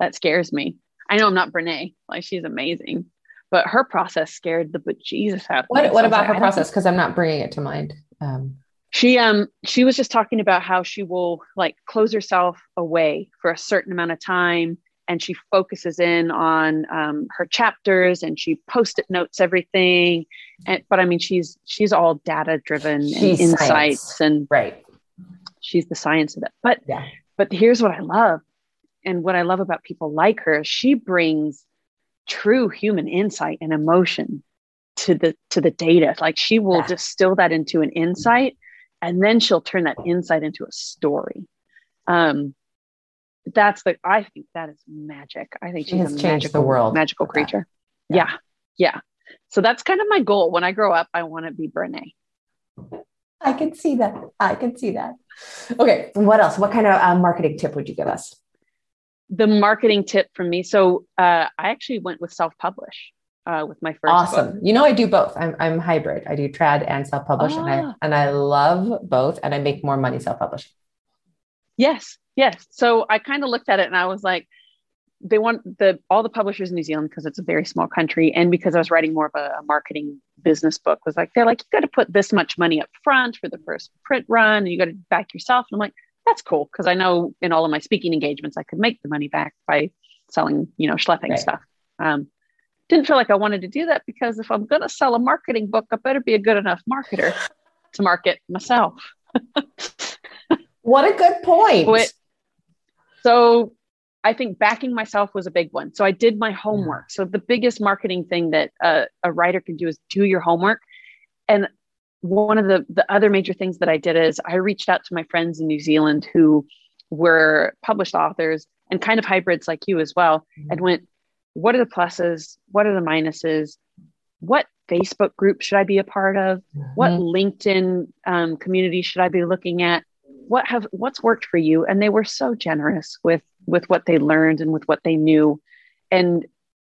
S2: That scares me. I know I'm not Brene, like she's amazing, but her process scared the bejesus out of
S1: what,
S2: me.
S1: What about her process? Because I'm not bringing it to mind. Um,
S2: she um she was just talking about how she will like close herself away for a certain amount of time and she focuses in on um, her chapters and she post-it notes everything. And but i mean she's she's all data driven and insights and
S1: right.
S2: she's the science of it. But yeah. but here's what i love and what i love about people like her she brings true human insight and emotion to the to the data. Like she will yeah. distill that into an insight and then she'll turn that insight into a story. Um that's the i think that is magic. I think
S1: she she's a magical the world.
S2: magical creature. Yeah. yeah. yeah. So that's kind of my goal. When i grow up i want to be brene.
S1: I can see that. I can see that. Okay. What else? What kind of uh, marketing tip would you give us?
S2: The marketing tip from me. So uh, i actually went with self-publish uh, with my first
S1: awesome
S2: book.
S1: you know i do both i'm, I'm hybrid i do trad and self-publish ah. and, I, ah. and i love both and i make more money self-publishing
S2: Yes, yes. So I kind of looked at it and I was like, they want the all the publishers in New Zealand because it's a very small country, and because I was writing more of a, a marketing business book, was like they're like you got to put this much money up front for the first print run, and you got to back yourself. And I'm like, that's cool because I know in all of my speaking engagements I could make the money back by selling, you know, schlepping right. stuff. Um, didn't feel like I wanted to do that because if I'm going to sell a marketing book, I better be a good enough marketer to market myself.
S1: what a good point.
S2: so I think backing myself was a big one. So I did my homework. So the biggest marketing thing that a, a writer can do is do your homework. And one of the the other major things that I did is I reached out to my friends in New Zealand who were published authors and kind of hybrids like you as well, mm-hmm. and went, what are the pluses? What are the minuses? What Facebook group should I be a part of? Mm-hmm. What LinkedIn um, community should I be looking at? What have what's worked for you? And they were so generous with with what they learned and with what they knew, and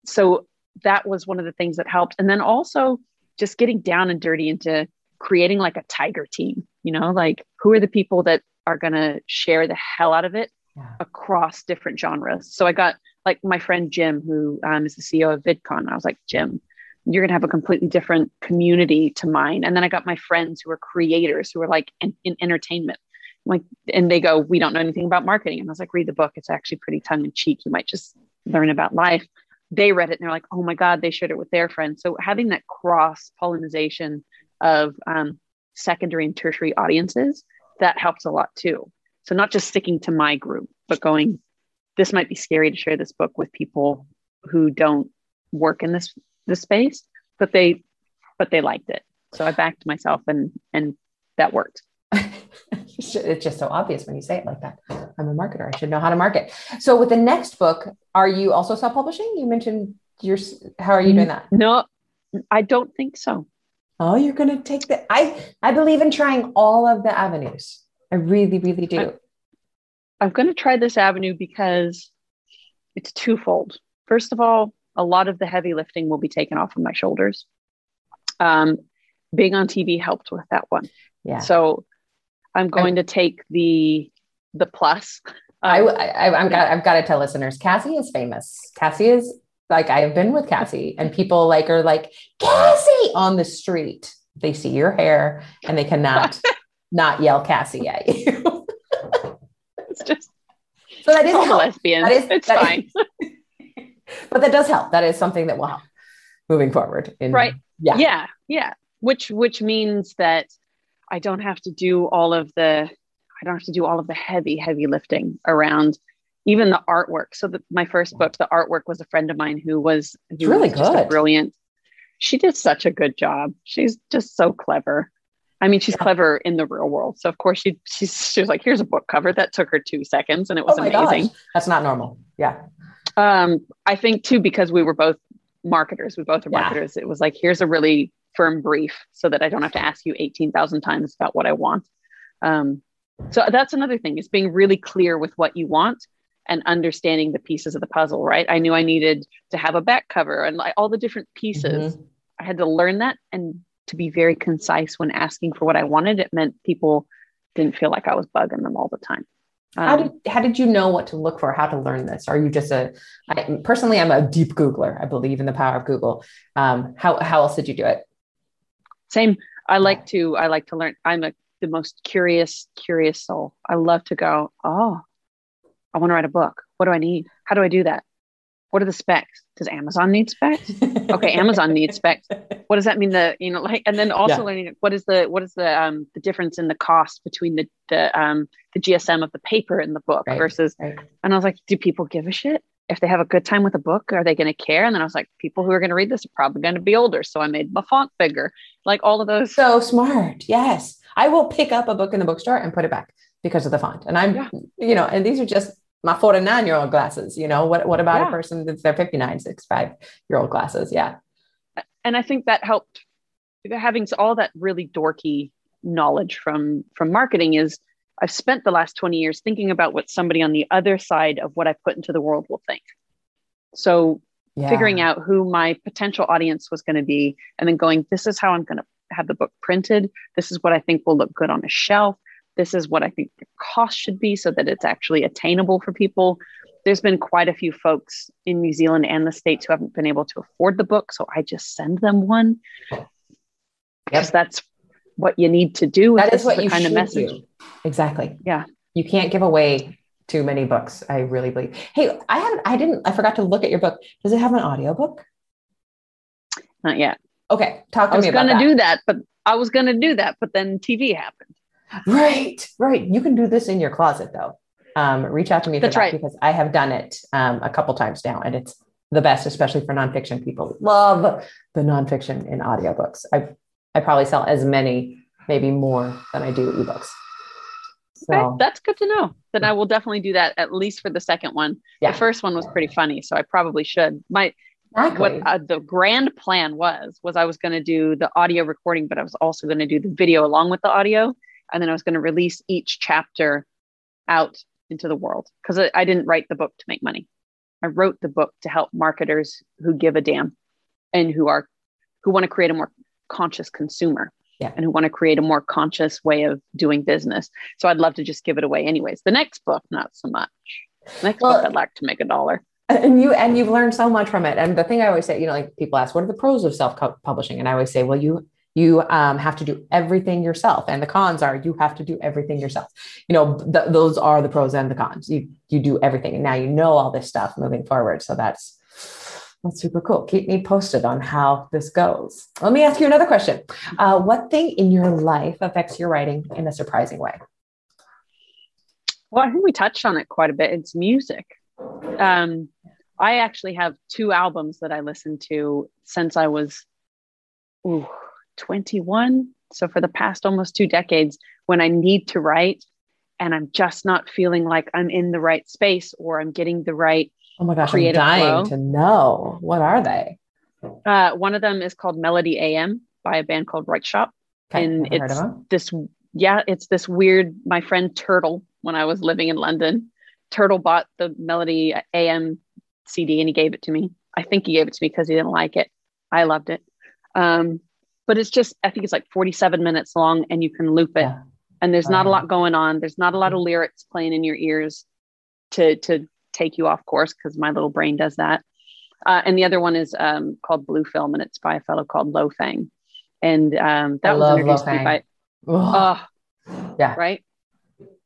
S2: so that was one of the things that helped. And then also just getting down and dirty into creating like a tiger team. You know, like who are the people that are going to share the hell out of it yeah. across different genres? So I got like my friend Jim, who um, is the CEO of VidCon. I was like, Jim, you're going to have a completely different community to mine. And then I got my friends who are creators who are like in, in entertainment. like, and they go, we don't know anything about marketing. And I was like, read the book. It's actually pretty tongue in cheek. You might just learn about life. They read it and they're like, oh my God, they shared it with their friends. So having that cross pollination of um, secondary and tertiary audiences, that helps a lot too. So not just sticking to my group, but going, this might be scary to share this book with people who don't work in this this space, but they but they liked it. So I backed myself and and that worked.
S1: it's just so obvious when you say it like that. I'm a marketer. I should know how to market. So with the next book, are you also self-publishing? You mentioned your how are you doing that?
S2: No, I don't think so.
S1: Oh, you're going to take the I I believe in trying all of the avenues. I really really do.
S2: I'm, I'm going to try this avenue because it's twofold. First of all, a lot of the heavy lifting will be taken off of my shoulders. Um, being on TV helped with that one. Yeah. So I'm going I, to take the the plus.
S1: I, I I've got I've got to tell listeners, Cassie is famous. Cassie is like I have been with Cassie, and people like are like Cassie on the street. They see your hair and they cannot not yell Cassie at you.
S2: It's just so that is lesbian. That is it's that fine.
S1: Is, but that does help. That is something that will help moving forward.
S2: In, right. Yeah. Yeah. Yeah. Which which means that I don't have to do all of the I don't have to do all of the heavy heavy lifting around even the artwork. So the, my first book, the artwork was a friend of mine who was
S1: who really
S2: was
S1: good,
S2: brilliant. She did such a good job. She's just so clever. I mean, she's yeah. clever in the real world. So of course she she's she was like, here's a book cover. That took her two seconds and it was oh amazing.
S1: Gosh. That's not normal. Yeah.
S2: Um, I think too, because we were both marketers, we both are marketers. Yeah. It was like, here's a really firm brief so that I don't have to ask you 18,000 times about what I want. Um, so that's another thing is being really clear with what you want and understanding the pieces of the puzzle, right? I knew I needed to have a back cover and like all the different pieces. Mm-hmm. I had to learn that and to be very concise when asking for what I wanted. It meant people didn't feel like I was bugging them all the time.
S1: Um, how did how did you know what to look for? How to learn this? Are you just a I, personally? I'm a deep Googler. I believe in the power of Google. Um, how how else did you do it?
S2: Same. I like to I like to learn. I'm a the most curious curious soul. I love to go. Oh, I want to write a book. What do I need? How do I do that? What are the specs? Does Amazon need specs? Okay, Amazon needs specs. What does that mean? The you know like, and then also yeah. learning what is the what is the um the difference in the cost between the the um the GSM of the paper and the book right, versus. Right. And I was like, do people give a shit? If they have a good time with a book, are they going to care? And then I was like, people who are going to read this are probably going to be older, so I made my font bigger. Like all of those.
S1: So smart. Yes, I will pick up a book in the bookstore and put it back because of the font. And I'm, yeah. you know, and these are just my 49 year old glasses. You know, what, what about yeah. a person that's their 59, 65 year old glasses? Yeah.
S2: And I think that helped having all that really dorky knowledge from from marketing is I've spent the last 20 years thinking about what somebody on the other side of what I put into the world will think. So yeah. figuring out who my potential audience was going to be and then going, this is how I'm going to have the book printed. This is what I think will look good on a shelf this is what I think the cost should be so that it's actually attainable for people. There's been quite a few folks in New Zealand and the States who haven't been able to afford the book. So I just send them one. Because that's what you need to do.
S1: That is what you kind of message. Do. Exactly.
S2: Yeah.
S1: You can't give away too many books. I really believe. Hey, I haven't, I didn't, I forgot to look at your book. Does it have an audiobook?
S2: Not yet.
S1: Okay. Talk to me.
S2: I was
S1: me gonna
S2: do that, but I was going to do that, but then TV happened.
S1: Right, right. You can do this in your closet though. Um, reach out to me
S2: That's
S1: that
S2: right.
S1: because I have done it um, a couple times now, and it's the best, especially for nonfiction people. Love the nonfiction in audiobooks. I I probably sell as many, maybe more than I do ebooks.
S2: So okay, that's good to know. Then I will definitely do that at least for the second one. Yeah. The first one was pretty funny, so I probably should. My exactly. what uh, the grand plan was was I was going to do the audio recording, but I was also going to do the video along with the audio and then I was going to release each chapter out into the world because I, I, didn't write the book to make money. I wrote the book to help marketers who give a damn and who are who want to create a more conscious consumer
S1: yeah.
S2: and who want to create a more conscious way of doing business. So I'd love to just give it away anyways. The next book, not so much. next well, book, I'd like to make a dollar.
S1: And you and you've learned so much from it. And the thing I always say, you know, like people ask, what are the pros of self-publishing? And I always say, well, you you um, have to do everything yourself and the cons are you have to do everything yourself. You know th- those are the pros and the cons. You you do everything and now you know all this stuff moving forward so that's that's super cool. Keep me posted on how this goes. Let me ask you another question. Uh, what thing in your life affects your writing in a surprising way?
S2: Well i think we touched on it quite a bit. It's music. Um, i actually have two albums that i listened to since i was ooh, 21. So for the past almost two decades, when I need to write and I'm just not feeling like I'm in the right space or I'm getting the right
S1: Oh my gosh, I'm dying flow. to know. What are they?
S2: Uh, one of them is called Melody AM by a band called Röyksopp. Okay, and it's this, yeah, it's this weird, my friend Turtle, when I was living in London, Turtle bought the Melody AM CD and he gave it to me. I think he gave it to me because he didn't like it. I loved it. Um, but it's just i think it's like 47 minutes long and you can loop it. Yeah. and there's not a lot going on. There's not a lot of lyrics playing in your ears to to take you off course because my little brain does that. Uh, and the other one is um, called blue film and it's by a fellow called lo fang. And um, that I was introduced to me by oh
S1: yeah.
S2: Right?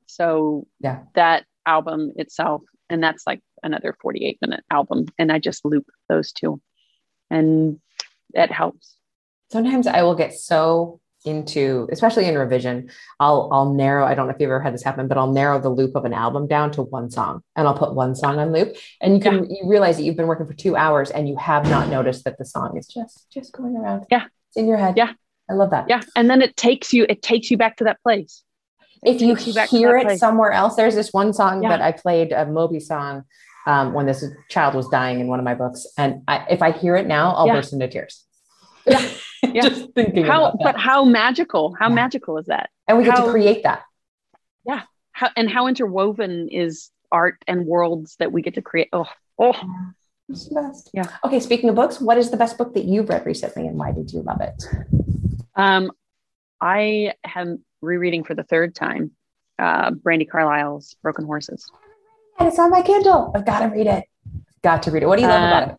S2: So
S1: yeah.
S2: that album itself and that's like another 48 minute album and i just loop those two. And it helps
S1: sometimes I will get so into especially in revision i'll i'll narrow i don't know if you've ever had this happen but i'll narrow the loop of an album down to one song and i'll put one song on loop. And you can yeah. you realize that you've been working for two hours and you have not noticed that the song is just just going around.
S2: Yeah.
S1: It's in your head.
S2: Yeah.
S1: I love that.
S2: Yeah. And then it takes you it takes you back to that place.
S1: It if you, you hear it place. somewhere else there's this one song yeah. that i played a moby song um, when this child was dying in one of my books. And I, if i hear it now i'll yeah. burst into tears.
S2: Yeah yeah. just thinking how but how magical how yeah. magical is that?
S1: And we
S2: how,
S1: get to create that.
S2: Yeah. How, and how interwoven is art and worlds that we get to create? Oh oh.
S1: It's the best. Yeah. Okay speaking of books what is the best book that you've read recently and why did you love it?
S2: Um i am rereading for the third time uh brandi carlile's broken horses.
S1: And it's on my kindle. I've got to read it. Got to read it. What do you love uh, about it?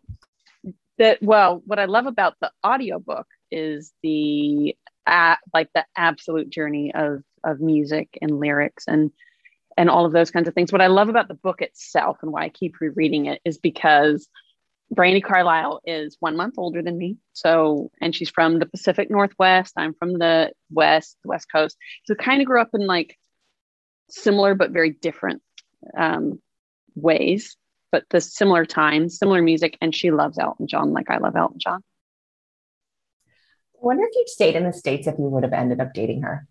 S2: that well what i love about the audiobook is the uh, like the absolute journey of of music and lyrics and and all of those kinds of things. What i love about the book itself and why i keep rereading it is because Brandi Carlile is one month older than me. So and she's from the pacific northwest. I'm from the west the west coast. So kind of grew up in like similar but very different um, ways but the similar times, similar music, and she loves Elton John like I love Elton John.
S1: I wonder if you'd stayed in the States if you would have ended up dating her.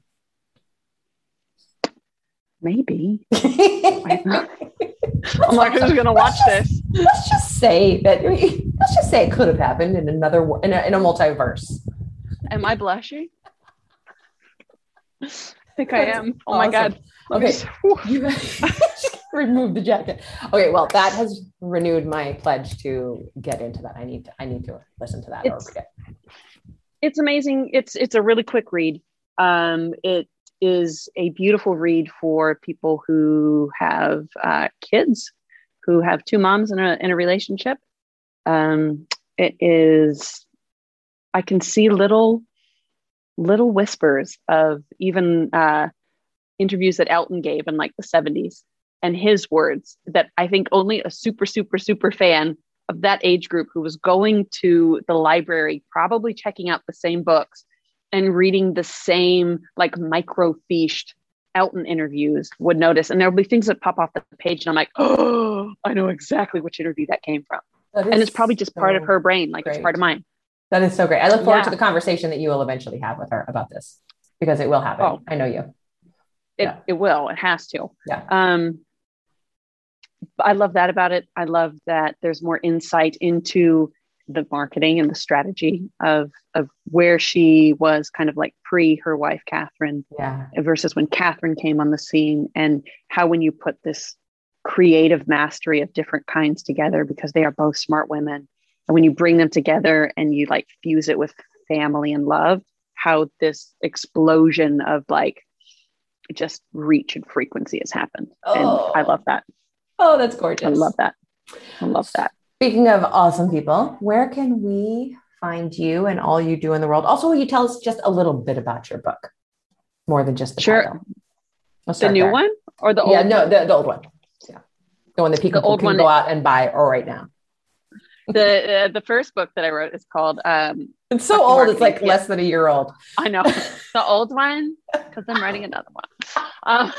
S2: Maybe. I'm like, who's going to watch this?
S1: Let's just say that, let's just say it could have happened in another, in a, in a multiverse.
S2: Am I blushing? I think I am. Oh awesome. my God.
S1: Okay. remove the jacket. Okay, well, that has renewed my pledge to get into that. I need to I need to listen to that
S2: it's, It's amazing. It's it's a really quick read. Um, it is a beautiful read for people who have uh, kids, who have two moms in a in a relationship. Um, it is. I can see little little whispers of even uh, interviews that Elton gave in like the 70s and his words that I think only a super, super, super fan of that age group who was going to the library, probably checking out the same books and reading the same like microfished Elton interviews would notice. And there'll be things that pop off the page, and I'm like, oh, I know exactly which interview that came from. That and it's probably just so part of her brain, like great. it's part of mine.
S1: That is so great. I look forward yeah. to the conversation that you will eventually have with her about this because it will happen. Oh, I know you.
S2: It yeah. it will. It has to.
S1: Yeah.
S2: Um I love that about it. I love that there's more insight into the marketing and the strategy of of where she was kind of like pre her wife Catherine
S1: yeah.
S2: versus when Catherine came on the scene and how when you put this creative mastery of different kinds together because they are both smart women and when you bring them together and you like fuse it with family and love how this explosion of like just reach and frequency has happened oh. and i oh. love that
S1: oh that's gorgeous i
S2: love that i love that
S1: speaking of awesome people where can we find you and all you do in the world also will you tell us just a little bit about your book more than just the
S2: sure the new there. one or the
S1: old one? yeah one? no the, the old one yeah the one that people the old can one go out and buy or right now
S2: the uh, the first book that I wrote is called. Um,
S1: it's so old. It's like less than a year old.
S2: I know the old one because I'm writing another one. Um,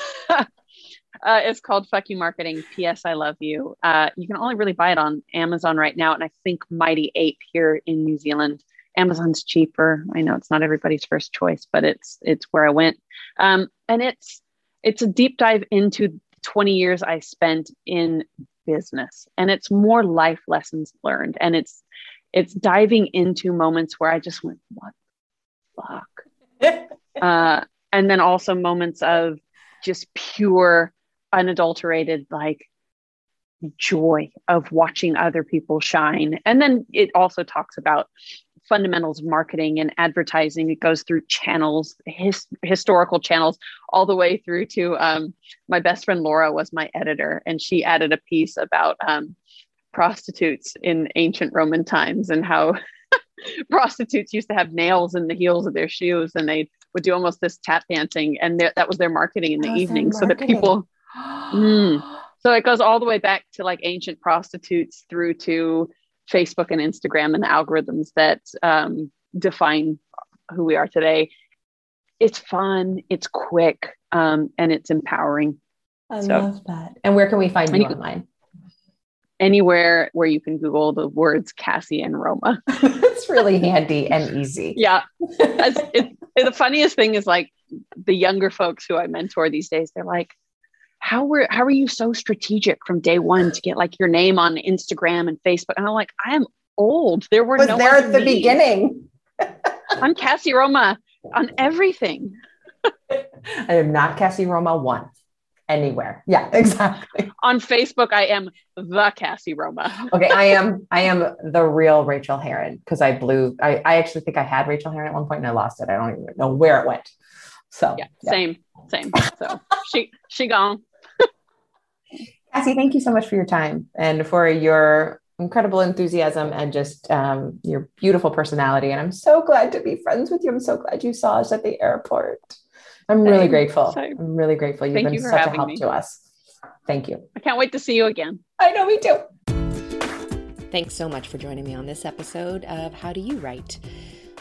S2: uh, it's called "Fuck You Marketing." P.S. I love you. Uh, you can only really buy it on Amazon right now, and I think Mighty Ape here in New Zealand. Amazon's cheaper. I know it's not everybody's first choice, but it's it's where I went. Um, and it's it's a deep dive into 20 years I spent in business and it's more life lessons learned and it's it's diving into moments where i just went what fuck uh, and then also moments of just pure unadulterated like joy of watching other people shine and then it also talks about fundamentals of marketing and advertising. It goes through channels, his, historical channels, all the way through to um, my best friend Laura was my editor, and she added a piece about um, prostitutes in ancient Roman times and how prostitutes used to have nails in the heels of their shoes, and they would do almost this tap dancing, and that was their marketing in the evening, so that people. Mm, so it goes all the way back to like ancient prostitutes through to Facebook and Instagram and the algorithms that um, define who we are today. It's fun, it's quick, um, and it's empowering.
S1: I so, love that. And where can we find you, you online?
S2: Anywhere where you can Google the words Cassie and Roma.
S1: it's really handy and easy.
S2: Yeah. it, it, the funniest thing is like the younger folks who I mentor these days, they're like, how were how are you so strategic from day one to get like your name on Instagram and Facebook? And I'm like, I am old. There were
S1: was
S2: no
S1: there at the me. beginning.
S2: I'm Cassie Roma on everything.
S1: I am not Cassie Roma one anywhere. Yeah, exactly.
S2: On Facebook, I am the Cassie Roma.
S1: okay, I am I am the real Rachael Herron because I blew. I, I actually think I had Rachael Herron at one point and I lost it. I don't even know where it went. So
S2: yeah, yeah. same, same. So she she gone.
S1: Cassie, thank you so much for your time and for your incredible enthusiasm and just um, your beautiful personality. And I'm so glad to be friends with you. I'm so glad you saw us at the airport. I'm really grateful. Same. I'm really grateful. You've Thank been you such a help me. to us. Thank you.
S2: I can't wait to see you again.
S1: I know, me too.
S3: Thanks so much for joining me on this episode of How Do You Write?